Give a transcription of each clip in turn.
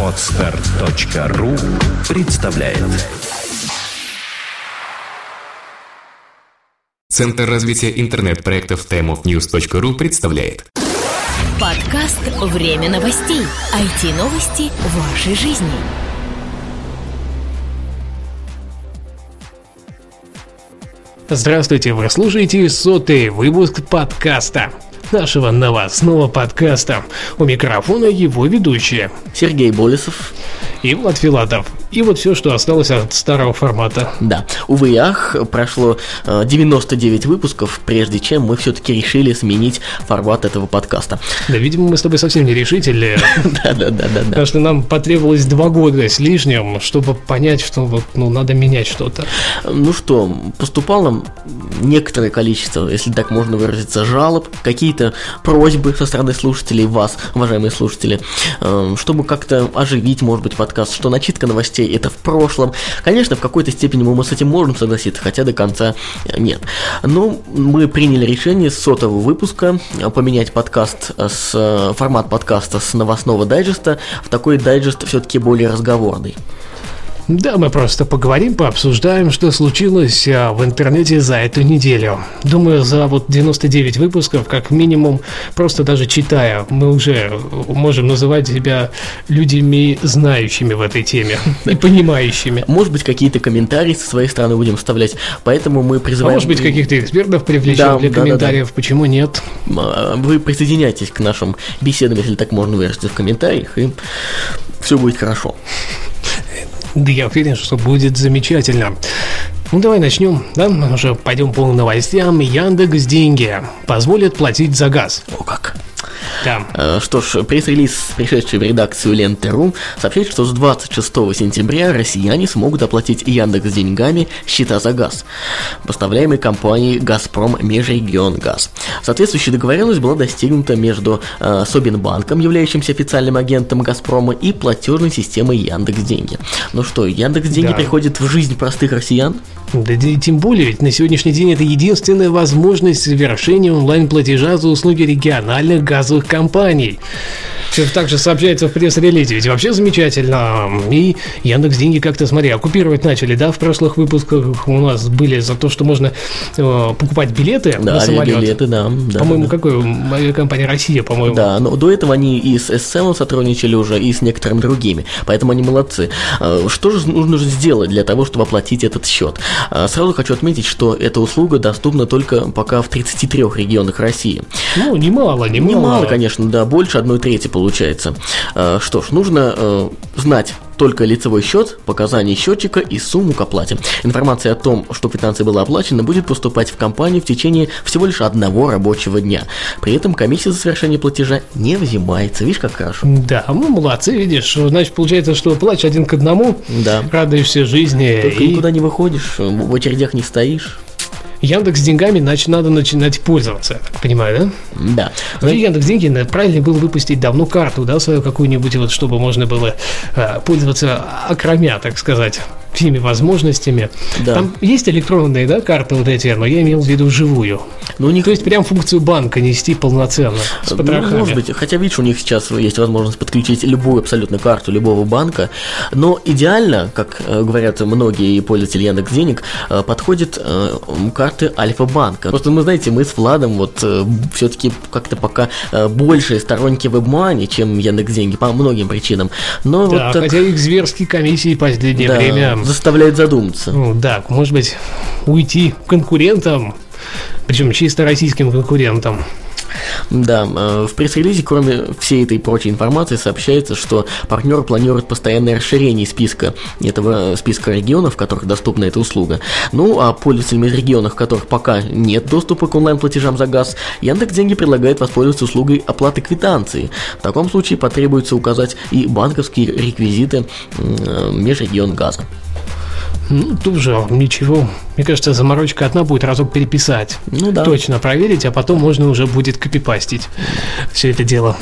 Отстар.ру представляет Центр развития интернет-проектов timeofnews.ru представляет Подкаст «Время новостей». IT-новости вашей жизни. Здравствуйте, вы слушаете сотый выпуск подкаста нашего новостного подкаста. У микрофона его ведущие Сергей Болесов и Влад Филатов. И вот все, что осталось от старого формата. Да, увы и ах, прошло 99 э, выпусков, прежде чем мы все-таки решили сменить формат этого подкаста. Да, видимо, мы с тобой совсем не решители. Да-да-да. Потому что нам потребовалось два года с лишним, чтобы понять, что вот, ну, надо менять что-то. Ну что, поступало нам некоторое количество, если так можно выразиться, жалоб, какие-то просьбы со стороны слушателей, вас, уважаемые слушатели, э, чтобы как-то оживить, может быть, подкаст, что начитка новостей новостей это в прошлом. Конечно, в какой-то степени мы с этим можем согласиться, хотя до конца э, нет. Но мы приняли решение с сотого выпуска э, поменять подкаст с э, формат подкаста с новостного дайджеста в такой дайджест все-таки более разговорный. Да, мы просто поговорим, пообсуждаем, что случилось а, в интернете за эту неделю. Думаю, за вот 99 выпусков, как минимум, просто даже читая, мы уже можем называть себя людьми, знающими в этой теме и понимающими. Может быть, какие-то комментарии со своей стороны будем вставлять, поэтому мы призываем... А может быть, каких-то экспертов привлечем да, для да, комментариев, да, да. почему нет? А, вы присоединяйтесь к нашим беседам, если так можно выразиться, в комментариях, и все будет хорошо. Да я уверен, что будет замечательно. Ну давай начнем, да? Уже пойдем по новостям. Яндекс деньги позволят платить за газ. О как! Да. Э, что ж, пресс-релиз, пришедший в редакцию Ленты.ру, сообщает, что с 26 сентября россияне смогут оплатить Яндекс деньгами счета за газ, поставляемый компанией «Газпром Межрегион Газ». Соответствующая договоренность была достигнута между э, Собинбанком, являющимся официальным агентом «Газпрома», и платежной системой Яндекс Деньги. Ну что, Яндекс Деньги да. приходит в жизнь простых россиян? Да, тем более, ведь на сегодняшний день это единственная возможность совершения онлайн-платежа за услуги региональных газовых компаний. Все также сообщается в пресс-релизе. Ведь вообще замечательно. И Яндекс деньги как-то, смотри, оккупировать начали, да, в прошлых выпусках у нас были за то, что можно э, покупать билеты да, на самолет. билеты, да. да по-моему, да. какой? Компания Россия, по-моему. Да, но до этого они и с СМ сотрудничали уже, и с некоторыми другими. Поэтому они молодцы. Э, что же нужно сделать для того, чтобы оплатить этот счет? Э, сразу хочу отметить, что эта услуга доступна только пока в 33 регионах России. Ну, немало, немало. Немало, конечно, да, больше одной трети получается. Э, что ж, нужно э, знать только лицевой счет, показания счетчика и сумму к оплате. Информация о том, что квитанция была оплачена, будет поступать в компанию в течение всего лишь одного рабочего дня. При этом комиссия за совершение платежа не взимается. Видишь, как хорошо? Да, мы молодцы, видишь. Значит, получается, что платишь один к одному, да. радуешься жизни. Только и... никуда не выходишь, в очередях не стоишь. Яндекс деньгами значит, надо начинать пользоваться, так понимаю, да? Да. Вообще Яндекс деньги правильно было выпустить давно карту, да, свою какую-нибудь, вот, чтобы можно было э, пользоваться окромя, так сказать всеми возможностями. Да. Там есть электронные да, карты вот эти, но я имел в виду живую. Ну, у них... То есть прям функцию банка нести полноценно, с ну, потрохами. Ну, может быть, хотя видишь, у них сейчас есть возможность подключить любую абсолютно карту любого банка, но идеально, как э, говорят многие пользователи Яндекс Денег, э, подходит э, карты Альфа-банка. Просто мы, знаете, мы с Владом вот все-таки как-то пока больше сторонники WebMoney, чем Яндекс Деньги, по многим причинам. Но да, вот так... хотя их зверские комиссии в последнее да. время заставляет задуматься. Ну, да, может быть, уйти конкурентам, причем чисто российским конкурентам. Да, э, в пресс-релизе, кроме всей этой прочей информации, сообщается, что партнер планирует постоянное расширение списка этого списка регионов, в которых доступна эта услуга. Ну, а пользователям из регионов, в которых пока нет доступа к онлайн-платежам за газ, Яндекс Деньги предлагает воспользоваться услугой оплаты квитанции. В таком случае потребуется указать и банковские реквизиты э, межрегион газа. Ну, тут же ничего. Мне кажется, заморочка одна будет разок переписать. Ну да. Точно проверить, а потом можно уже будет копипастить все это дело.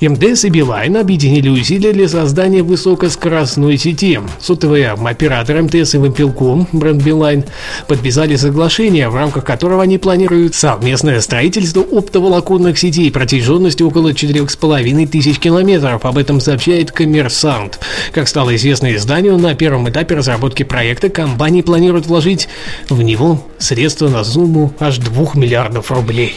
МТС и Билайн объединили усилия для создания высокоскоростной сети. Сотовые операторы МТС и Вимпелком, бренд Билайн, подписали соглашение, в рамках которого они планируют совместное строительство оптоволоконных сетей протяженностью около 4,5 тысяч километров. Об этом сообщает Коммерсант. Как стало известно изданию, на первом этапе разработки проекта компании планируют вложить в него средства на сумму аж 2 миллиардов рублей.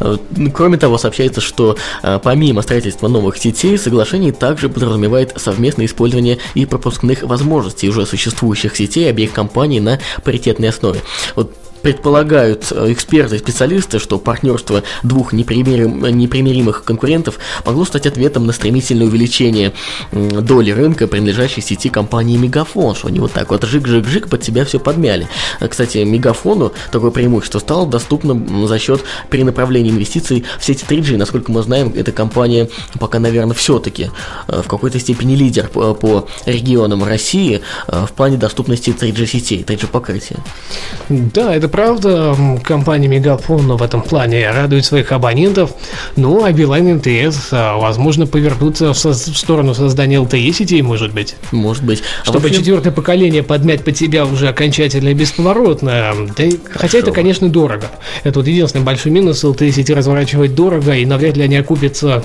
Э, кроме того, сообщается, что э, помимо строительства новых сетей, соглашение также подразумевает совместное использование и пропускных возможностей уже существующих сетей обеих компаний на паритетной основе. Вот Предполагают э, эксперты специалисты, что партнерство двух непримирим, непримиримых конкурентов могло стать ответом на стремительное увеличение доли рынка, принадлежащей сети компании Мегафон, что они вот так вот жик-жик-жик под себя все подмяли. Э, кстати, Мегафону такое преимущество стало доступно за счет перенаправления инвестиций в сети 3G. Насколько мы знаем, эта компания пока, наверное, все-таки э, в какой-то степени лидер по, по регионам России в плане доступности 3G сетей, 3G покрытия. Да, это правда, компания Мегафон в этом плане радует своих абонентов, ну а Билайн МТС, а, возможно, повернутся в, в сторону создания LTE сетей, может быть. Может быть. А Чтобы вообще... четвертое поколение подмять под себя уже окончательно и бесповоротно. Да, хотя это, конечно, дорого. Это вот единственный большой минус LTE сети разворачивать дорого, и навряд ли они окупятся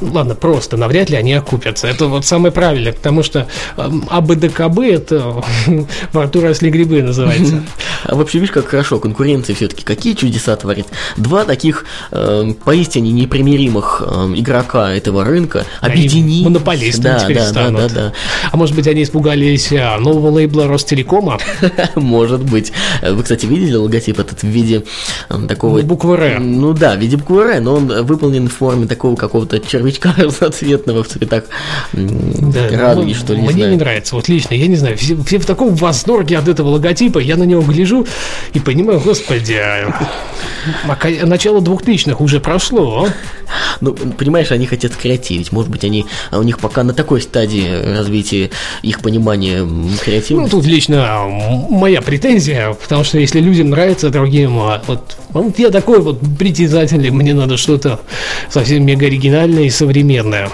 ладно, просто навряд ли они окупятся. Это вот самое правильное, потому что АБДКБ это во рту росли грибы называется. А вообще, видишь, как хорошо, конкуренция все-таки какие чудеса творит. Два таких э, поистине непримиримых э, игрока этого рынка объединились. Монополисты да, теперь да, станут. Да, да, да. А может быть, они испугались а, нового лейбла Ростелекома? Может быть. Вы, кстати, видели логотип этот в виде э, такого... Буквы Р. Ну да, в виде буквы Р, но он выполнен в форме такого какого-то червячка разноцветного в цветах да, радуги, ну, что ли, не Мне не нравится, вот лично, я не знаю, все, все в таком восторге от этого логотипа, я на него гляжу и понимаю, господи, а, а начало двухтысячных уже прошло. А? Ну, понимаешь, они хотят креативить, может быть, они, у них пока на такой стадии развития их понимания креатива. Ну, тут лично моя претензия, потому что если людям нравится, другим, вот, вот я такой вот притязательный, мне надо что-то совсем мега оригинальное и современное.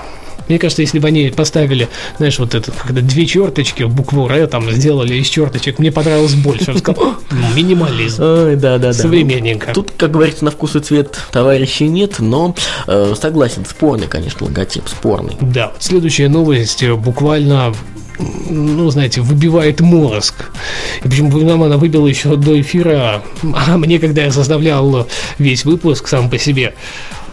Мне кажется, если бы они поставили, знаешь, вот это, когда две черточки, букву Р там сделали из черточек, мне понравилось больше. Я сказал, ну, минимализм. Ой, да, да, да. Современненько. Тут, как говорится, на вкус и цвет товарищей нет, но э, согласен, спорный, конечно, логотип, спорный. Да, следующая новость э, буквально ну, знаете, выбивает мозг. И причем нам она выбила еще до эфира, а мне, когда я составлял весь выпуск сам по себе,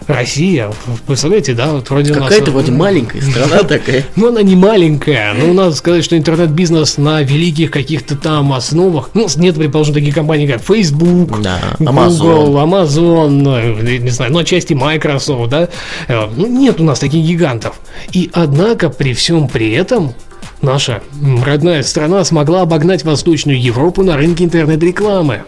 Россия, представляете, да, вот вроде Какая-то нас... вроде маленькая страна такая. Ну, она не маленькая, но надо сказать, что интернет-бизнес на великих каких-то там основах, ну, нет, предположим, таких компаний, как Facebook, да, Google, Amazon, ну, не знаю, ну, отчасти Microsoft, да, э, ну, нет у нас таких гигантов. И, однако, при всем при этом, наша родная страна смогла обогнать Восточную Европу на рынке интернет-рекламы.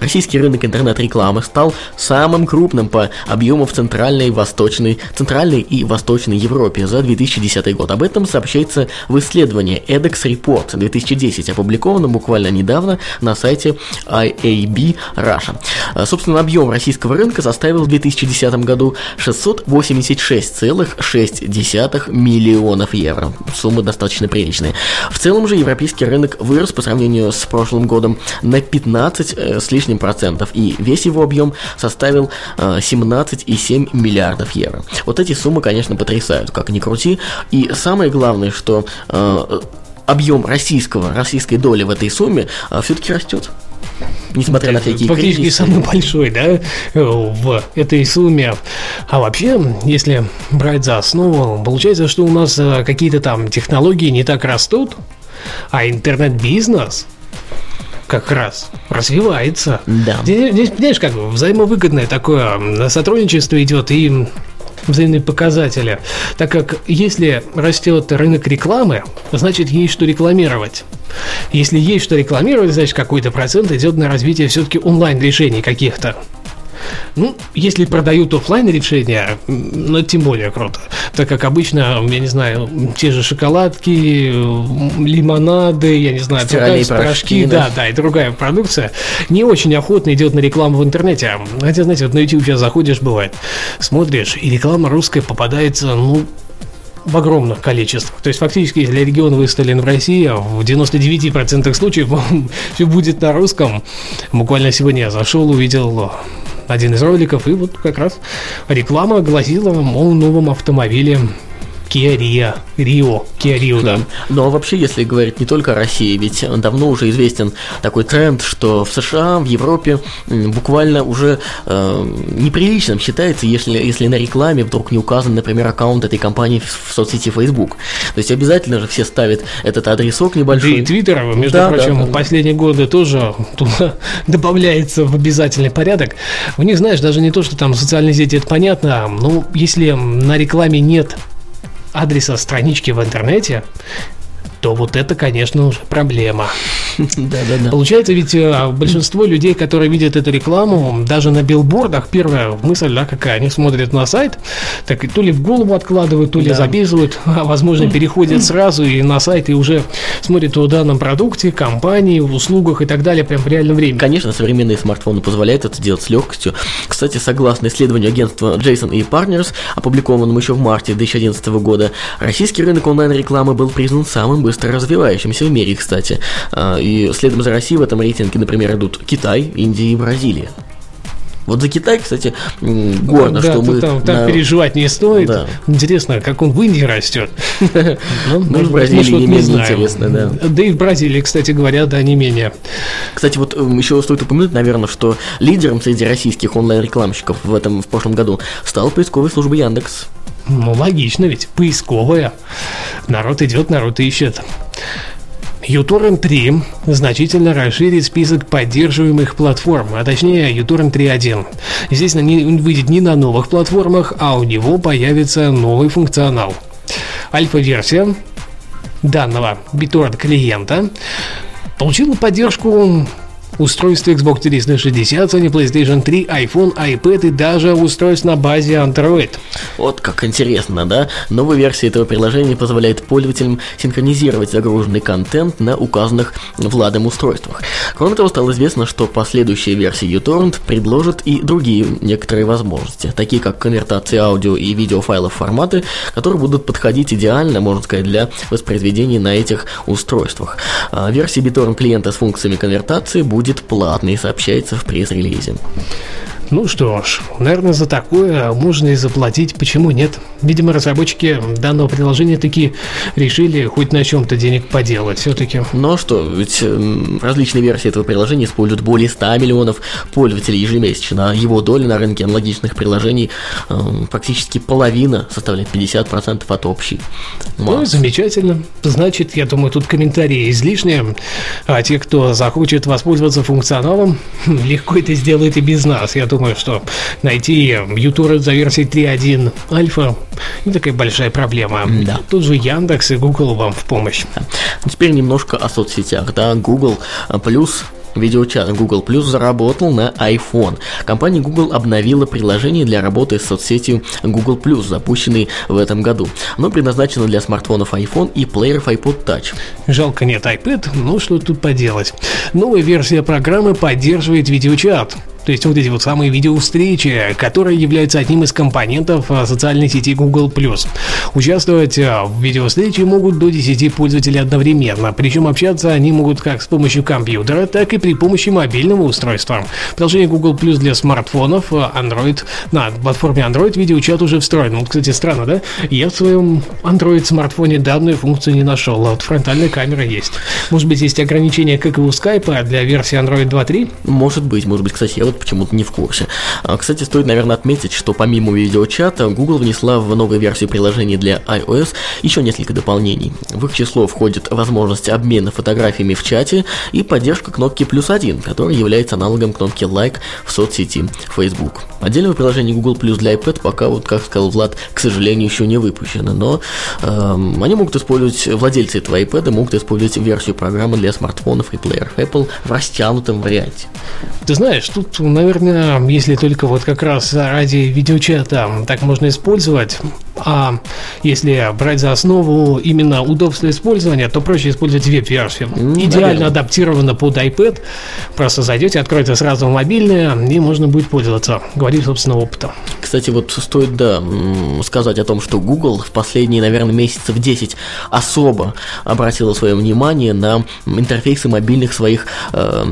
Российский рынок интернет-рекламы стал самым крупным по объему в Центральной Восточной, Центральной и Восточной Европе за 2010 год. Об этом сообщается в исследовании edX Report 2010, опубликованном буквально недавно на сайте IAB Russia. А, собственно, объем российского рынка составил в 2010 году 686,6 миллионов евро. Сумма достаточно приличная. В целом же европейский рынок вырос по сравнению с прошлым годом на 15 э, с лишним процентов, и весь его объем составил 17,7 э, миллиардов евро. Вот эти суммы, конечно, потрясают, как ни крути. И самое главное, что э, объем российского, российской доли в этой сумме все-таки растет несмотря на всякие Фактически кризисы. самый большой, да, в этой сумме. А вообще, если брать за основу, получается, что у нас какие-то там технологии не так растут, а интернет-бизнес – как раз развивается. Да. Здесь, здесь понимаешь, как взаимовыгодное такое сотрудничество идет и взаимные показатели. Так как если растет рынок рекламы, значит есть что рекламировать. Если есть что рекламировать, значит какой-то процент идет на развитие все-таки онлайн решений каких-то. Ну, если продают офлайн решения, ну, тем более круто. Так как обычно, я не знаю, те же шоколадки, лимонады, я не знаю, другая, порошки, да, да. да, и другая продукция не очень охотно идет на рекламу в интернете. Хотя, знаете, вот на YouTube сейчас заходишь, бывает, смотришь, и реклама русская попадается, ну, в огромных количествах. То есть фактически, если регион выставлен в России, в 99% случаев все будет на русском. Буквально сегодня я зашел, увидел один из роликов, и вот как раз реклама гласила о новом автомобиле Kia Rio. Rio. Kia Rio, да. Ну, вообще, если говорить не только о России, ведь давно уже известен такой тренд, что в США, в Европе буквально уже э, неприличным считается, если, если на рекламе вдруг не указан, например, аккаунт этой компании в, в соцсети Facebook. То есть обязательно же все ставят этот адресок небольшой. Да и Твиттер, между да, прочим, да, да, в последние годы тоже туда добавляется в обязательный порядок. У них, знаешь, даже не то, что там социальные сети, это понятно, но если на рекламе нет адреса странички в интернете, то вот это, конечно, уже проблема. Да, да, да. Получается, ведь э, большинство людей, которые видят эту рекламу, даже на билбордах, первая мысль, да, какая, они смотрят на сайт, так и то ли в голову откладывают, то ли да. записывают, а возможно, переходят сразу и на сайт и уже смотрят о данном продукте, компании, услугах и так далее, прям в реальном времени. Конечно, современные смартфоны позволяют это делать с легкостью. Кстати, согласно исследованию агентства Jason и Partners, опубликованному еще в марте 2011 года, российский рынок онлайн-рекламы был признан самым быстро развивающимся в мире, кстати. А, и следом за Россией в этом рейтинге, например, идут Китай, Индия и Бразилия. Вот за Китай, кстати, гордо, да, что мы... Там, там на... переживать не стоит. Да. Интересно, как он в Индии растет. Ну, может, в Бразилии не менее интересно, да. Да и в Бразилии, кстати говоря, да, не менее. Кстати, вот еще стоит упомянуть, наверное, что лидером среди российских онлайн-рекламщиков в этом, в прошлом году стал поисковая служба Яндекс. Ну, логично ведь, поисковая. Народ идет, народ ищет. uTorrent 3 значительно расширит список поддерживаемых платформ, а точнее uTorrent 3.1. Здесь он выйдет не на новых платформах, а у него появится новый функционал. Альфа-версия данного BitTorrent клиента получила поддержку устройства Xbox 360, Sony PlayStation 3, iPhone, iPad и даже устройств на базе Android. Вот как интересно, да? Новая версия этого приложения позволяет пользователям синхронизировать загруженный контент на указанных Владом устройствах. Кроме того, стало известно, что последующая версия uTorrent предложит и другие некоторые возможности, такие как конвертация аудио и видеофайлов в форматы, которые будут подходить идеально, можно сказать, для воспроизведения на этих устройствах. А версия BitTorrent клиента с функциями конвертации будет будет платный, сообщается в пресс-релизе. Ну что ж, наверное, за такое можно и заплатить, почему нет? Видимо, разработчики данного приложения таки решили хоть на чем-то денег поделать все-таки. Ну а что, ведь различные версии этого приложения используют более 100 миллионов пользователей ежемесячно, а его доля на рынке аналогичных приложений э, фактически половина, составляет 50% от общей массы. Ну, замечательно. Значит, я думаю, тут комментарии излишние, а те, кто захочет воспользоваться функционалом, легко это сделает и без нас. Я думаю, думаю, что найти YouTube за версией 3.1 альфа не такая большая проблема. Да. Тут же Яндекс и Google вам в помощь. Да. Теперь немножко о соцсетях. Да, Google плюс Видеочат Google Plus заработал на iPhone. Компания Google обновила приложение для работы с соцсетью Google Plus, запущенный в этом году. Оно предназначено для смартфонов iPhone и плееров iPod Touch. Жалко нет iPad, но что тут поделать. Новая версия программы поддерживает видеочат. То есть вот эти вот самые видеовстречи, которые являются одним из компонентов а, социальной сети Google+. Участвовать а, в видеовстрече могут до 10 пользователей одновременно, причем общаться они могут как с помощью компьютера, так и при помощи мобильного устройства. Приложение Google Plus для смартфонов а, Android на платформе Android видеочат уже встроен. Вот, кстати, странно, да? Я в своем Android смартфоне данную функцию не нашел, а вот фронтальная камера есть. Может быть, есть ограничения, как и у Skype для версии Android 2.3? Может быть, может быть, кстати, я вот почему-то не в курсе. А, кстати, стоит, наверное, отметить, что помимо видеочата, Google внесла в новую версию приложения для iOS еще несколько дополнений. В их число входит возможность обмена фотографиями в чате и поддержка кнопки плюс один, которая является аналогом кнопки лайк в соцсети Facebook. Отдельного приложения Google Plus для iPad пока, вот как сказал Влад, к сожалению, еще не выпущено, но эм, они могут использовать, владельцы этого iPad могут использовать версию программы для смартфонов и плееров Apple в растянутом варианте. Ты знаешь, тут наверное, если только вот как раз ради видеочата так можно использовать, а если брать за основу именно удобство использования, то проще использовать веб-версию. М, Идеально наверное. адаптировано под iPad. Просто зайдете, откроете сразу мобильное, и можно будет пользоваться. Говорит, собственно, опытом. Кстати, вот стоит, да, сказать о том, что Google в последние, наверное, месяцев 10 особо обратила свое внимание на интерфейсы мобильных своих э,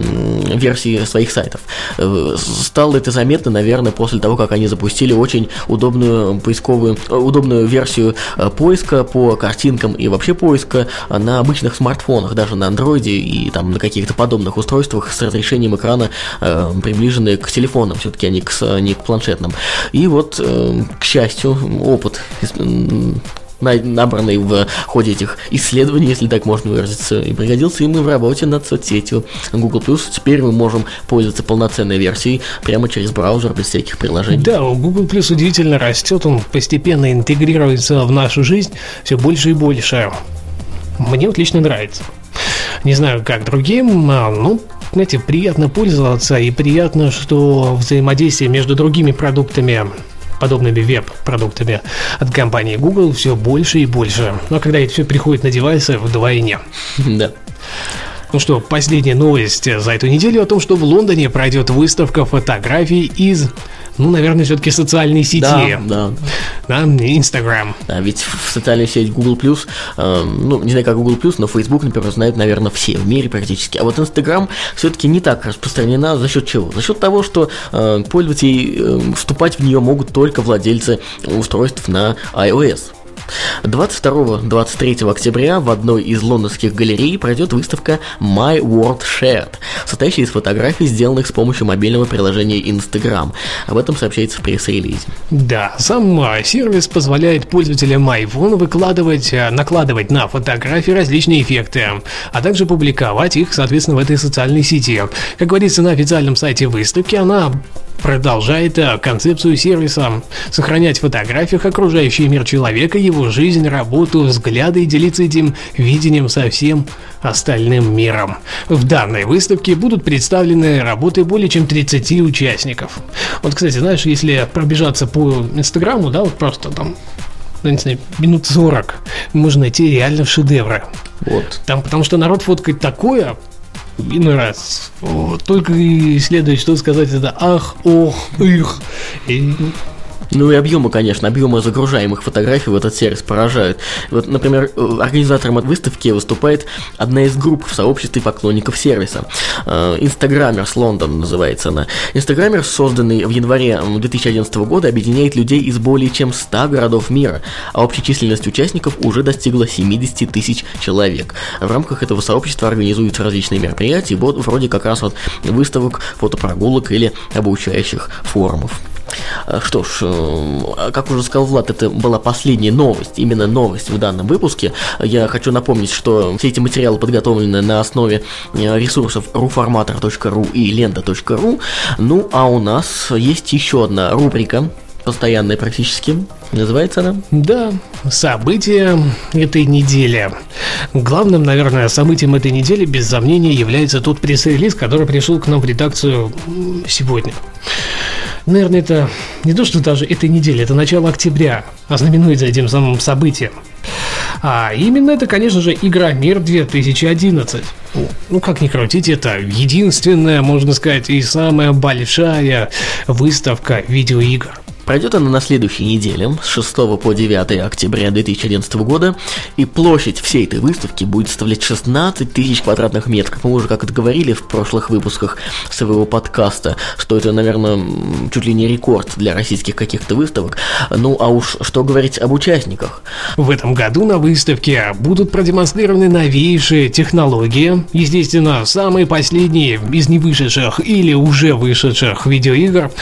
версий своих сайтов. Стало это заметно, наверное, после того, как они запустили очень удобную поисковую, э, удобную версию э, поиска по картинкам и вообще поиска э, на обычных смартфонах, даже на андроиде и там на каких-то подобных устройствах с разрешением экрана, э, приближенные к телефонам, все-таки они к, с- не к планшетным. И вот, э, к счастью, опыт набранный в ходе этих исследований, если так можно выразиться, и пригодился им и в работе над соцсетью Google+. Теперь мы можем пользоваться полноценной версией прямо через браузер без всяких приложений. Да, Google Plus удивительно растет, он постепенно интегрируется в нашу жизнь все больше и больше. Мне вот лично нравится. Не знаю, как другим, а, ну, знаете, приятно пользоваться и приятно, что взаимодействие между другими продуктами подобными веб-продуктами от компании Google все больше и больше. Но когда это все приходит на девайсы, вдвойне. Да. Ну что, последняя новость за эту неделю о том, что в Лондоне пройдет выставка фотографий из, ну, наверное, все-таки социальной сети. Да, да. Да, Инстаграм. Да, ведь в социальной сети Google+, э, ну, не знаю, как Google+, но Facebook, например, знают, наверное, все в мире практически. А вот Instagram все-таки не так распространена. За счет чего? За счет того, что э, пользователи э, вступать в нее могут только владельцы устройств на iOS. 22-23 октября в одной из лондонских галерей пройдет выставка My World Shared, состоящая из фотографий, сделанных с помощью мобильного приложения Instagram. Об этом сообщается в пресс-релизе. Да, сам а, сервис позволяет пользователям iPhone выкладывать, а, накладывать на фотографии различные эффекты, а также публиковать их, соответственно, в этой социальной сети. Как говорится на официальном сайте выставки, она продолжает а, концепцию сервиса сохранять в фотографиях окружающий мир человека, его жизнь, работу, взгляды и делиться этим видением со всем остальным миром. В данной выставке будут представлены работы более чем 30 участников. Вот, кстати, знаешь, если пробежаться по Инстаграму, да, вот просто там ну, не знаю, минут 40, можно найти реально шедевры. Вот. Там, потому что народ фоткает такое, иной раз. о, только и следует, что сказать, это ах, ох, их. И, Ну и объемы, конечно, объемы загружаемых фотографий в этот сервис поражают. Вот, например, э, организатором выставки выступает одна из групп в сообществе поклонников сервиса. Э, Инстаграмерс Лондон называется она. Инстаграмерс, созданный в январе м, 2011 года, объединяет людей из более чем 100 городов мира, а общая численность участников уже достигла 70 тысяч человек. В рамках этого сообщества организуются различные мероприятия, вот вроде как раз вот выставок, фотопрогулок или обучающих форумов. А, Что ж, э, как уже сказал Влад, это была последняя новость, именно новость в данном выпуске. Я хочу напомнить, что все эти материалы подготовлены на основе э, ресурсов ruformator.ru и lenta.ru. Ну, а у нас есть еще одна рубрика, постоянная практически. Называется она? да, события этой недели. Главным, наверное, событием этой недели, без сомнения, является тот пресс-релиз, который пришел к нам в редакцию сегодня. Наверное, это не то, что даже этой недели, это начало октября, ознаменуется этим самым событием. А именно это, конечно же, Игра Мир 2011. Ну, как ни крутить, это единственная, можно сказать, и самая большая выставка видеоигр. Пройдет она на следующей неделе, с 6 по 9 октября 2011 года, и площадь всей этой выставки будет составлять 16 тысяч квадратных метров. Мы уже как это говорили в прошлых выпусках своего подкаста, что это, наверное, чуть ли не рекорд для российских каких-то выставок. Ну, а уж что говорить об участниках. В этом году на выставке будут продемонстрированы новейшие технологии, естественно, самые последние из невышедших или уже вышедших видеоигр.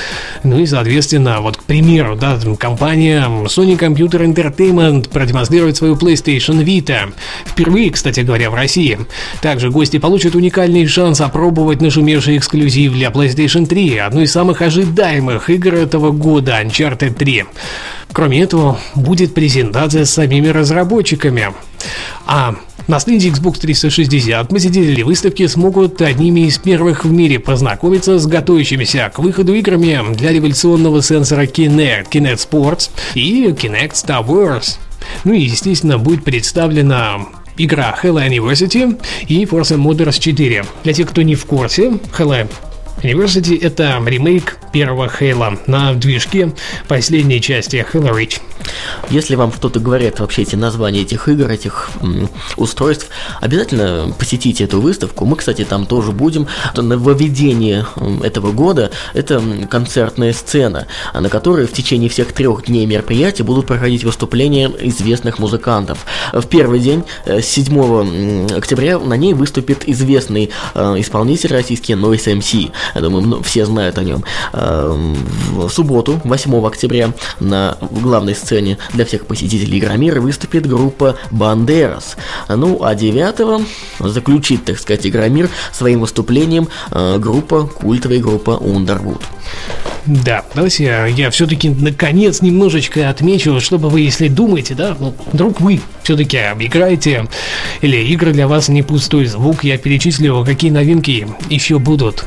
Ну и, соответственно, вот, к примеру, да, компания Sony Computer Entertainment продемонстрирует свою PlayStation Vita. Впервые, кстати говоря, в России. Также гости получат уникальный шанс опробовать нашумевший эксклюзив для PlayStation 3, одну из самых ожидаемых игр этого года, Uncharted 3. Кроме этого, будет презентация с самими разработчиками. А На стенде Xbox 360 посетители выставки смогут одними из первых в мире познакомиться с готовящимися к выходу играми для революционного сенсора Kinect, Kinect Sports и Kinect Star Wars. Ну и, естественно, будет представлена игра Halo University и Forza Motorsport 4. Для тех, кто не в курсе, Halo University — это ремейк первого Хейла на движке последней части Halo Reach. Если вам что-то говорят вообще эти названия этих игр, этих м, устройств, обязательно посетите эту выставку. Мы, кстати, там тоже будем. Нововведение этого года – это концертная сцена, на которой в течение всех трех дней мероприятия будут проходить выступления известных музыкантов. В первый день, 7 э, октября, на ней выступит известный э, исполнитель российский Noise MC. Я думаю, все знают о нем. Э, в субботу, 8 октября, на главной сцене для всех посетителей Игромира выступит группа Бандерас. Ну, а 9 заключит, так сказать, Игромир своим выступлением группа, культовая группа Underwood. Да, давайте я, я все-таки наконец немножечко отмечу, чтобы вы, если думаете, да, ну, вдруг вы все-таки играете, или игры для вас не пустой звук, я перечислю, какие новинки еще будут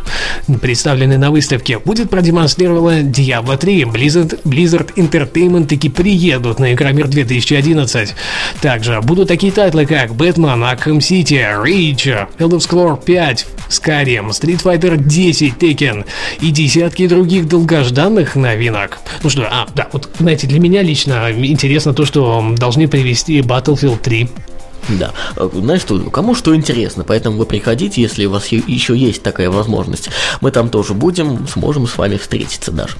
представлены на выставке. Будет продемонстрирована Diablo 3, Blizzard, Blizzard Entertainment таки приедут на Игромир 2011. Также будут такие тайтлы, как Batman, Arkham City, Rage, Elder Scrolls 5, Skyrim, Street Fighter 10, Tekken и десятки других долгожданных новинок. Ну что, а, да, вот, знаете, для меня лично интересно то, что должны привести Battlefield 3 да. Знаешь, что, кому что интересно, поэтому вы приходите, если у вас еще есть такая возможность. Мы там тоже будем, сможем с вами встретиться даже.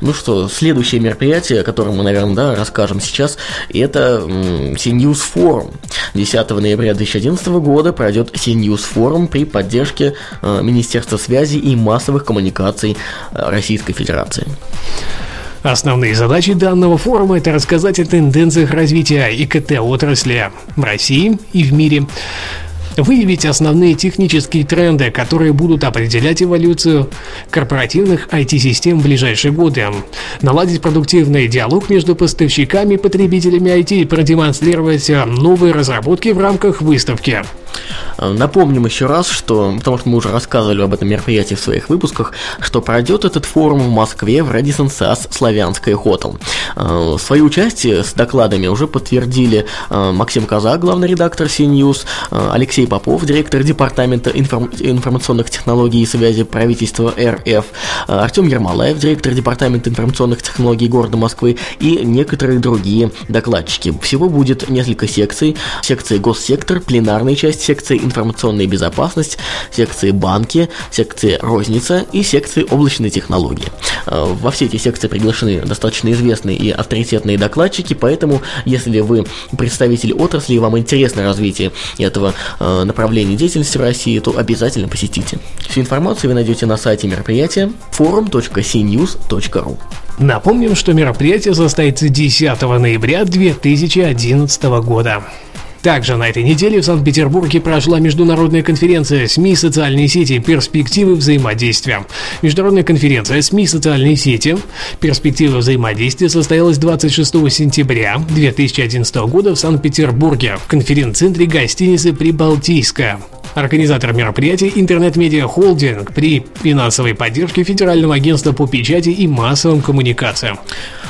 Ну что, следующее мероприятие, о котором мы, наверное, да, расскажем сейчас, это CNews Forum. 10 ноября 2011 года пройдет CNews Forum при поддержке э, Министерства связи и массовых коммуникаций э, Российской Федерации. Основные задачи данного форума – это рассказать о тенденциях развития ИКТ-отрасли в России и в мире, выявить основные технические тренды, которые будут определять эволюцию корпоративных IT-систем в ближайшие годы, наладить продуктивный диалог между поставщиками и потребителями IT и продемонстрировать новые разработки в рамках выставки. Э, напомним еще раз, что, потому что мы уже рассказывали об этом мероприятии в своих выпусках, что пройдет этот форум в Москве в Radisson SAS Славянская Хотел. Э, свое участие с докладами уже подтвердили э, Максим Казак, главный редактор CNews, Алексей Попов, директор департамента информ- информационных технологий и связи правительства РФ, Артем Ермолаев, директор департамента информационных технологий города Москвы и некоторые другие докладчики. Всего будет несколько секций. Секция госсектор, пленарная часть секции информационная безопасность, секции банки, секции розница и секции облачные технологии. Э, во все эти секции приглашены достаточно известные и авторитетные докладчики, поэтому если вы представитель отрасли и вам интересно развитие этого э, направления деятельности в России, то обязательно посетите. Всю информацию вы найдете на сайте мероприятия forum.cnews.ru. Напомним, что мероприятие состоится 10 ноября 2011 года. Также на этой неделе в Санкт-Петербурге прошла международная конференция СМИ «Социальные сети. Перспективы взаимодействия». Международная конференция СМИ «Социальные сети. Перспективы взаимодействия» состоялась 26 сентября 2011 года в Санкт-Петербурге в конференц-центре гостиницы «Прибалтийская». Организатор мероприятия «Интернет-медиа Холдинг» при финансовой поддержке Федерального агентства по печати и массовым коммуникациям.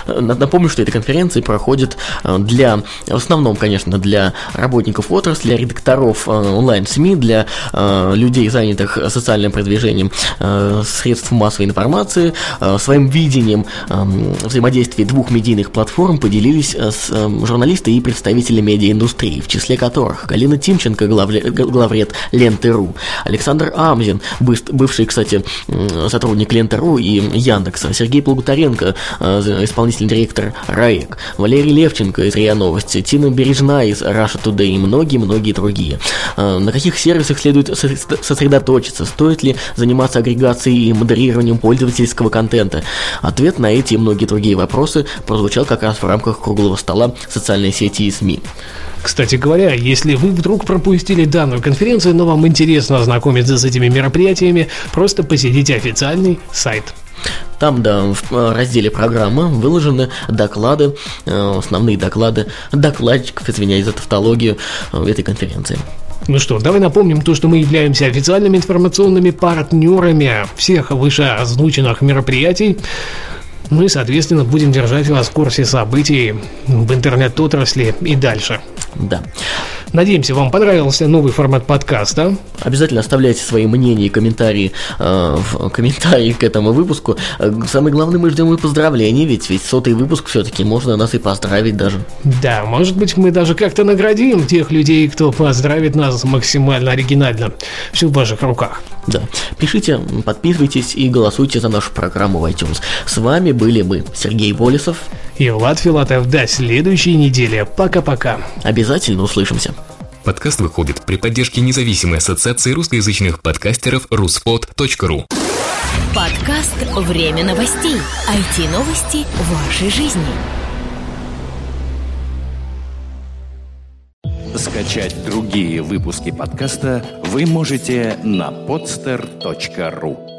Напомню, что эта конференция проходит э, для, в основном, конечно, для работников отрасли, для редакторов э, онлайн-СМИ, для э, людей, занятых социальным продвижением средств массовой информации. Своим видением взаимодействия двух медийных платформ поделились с журналисты и представители медиаиндустрии, в числе которых Галина Тимченко, главред Ленты.ру, Александр Амзин, бывший, кстати, сотрудник Ленты.ру и Яндекса, Сергей Плугутаренко, исполнитель исполнительный директор РАЭК, Валерий Левченко из РИА Новости, Тина Бережна из Russia Today и многие-многие другие. А, на каких сервисах следует сосредоточиться? Стоит ли заниматься агрегацией и модерированием пользовательского контента? Ответ на эти и многие другие вопросы прозвучал как раз в рамках круглого стола социальной сети и СМИ. Кстати говоря, если вы вдруг пропустили данную конференцию, но вам интересно ознакомиться с этими мероприятиями, просто посетите официальный сайт Там, да, в э, разделе программы выложены доклады, э, основные доклады докладчиков, извиняюсь за тавтологию, э, этой конференции. Ну что, давай напомним то, что мы являемся официальными информационными партнерами всех вышеозвученных мероприятий. И, соответственно, будем держать вас в курсе событий в интернет-отрасли и дальше. Да. Надеемся, вам понравился новый формат подкаста. Обязательно оставляйте свои мнения и комментарии э, в комментарии к этому выпуску. Э, самое главное, мы ждем и поздравлений, ведь ведь сотый выпуск все-таки можно нас и поздравить даже. Да, может быть, мы даже как-то наградим тех людей, кто поздравит нас максимально оригинально. Все в ваших руках. Да. Пишите, подписывайтесь и голосуйте за нашу программу в iTunes. С вами были мы, Сергей Болесов и Влад Филатов. До следующей недели. Пока-пока. Обязательно услышимся. Подкаст выходит при поддержке независимой ассоциации русскоязычных подкастеров ruspod.ru Подкаст «Время новостей». IT-новости вашей жизни. Скачать другие выпуски подкаста вы можете на podster.ru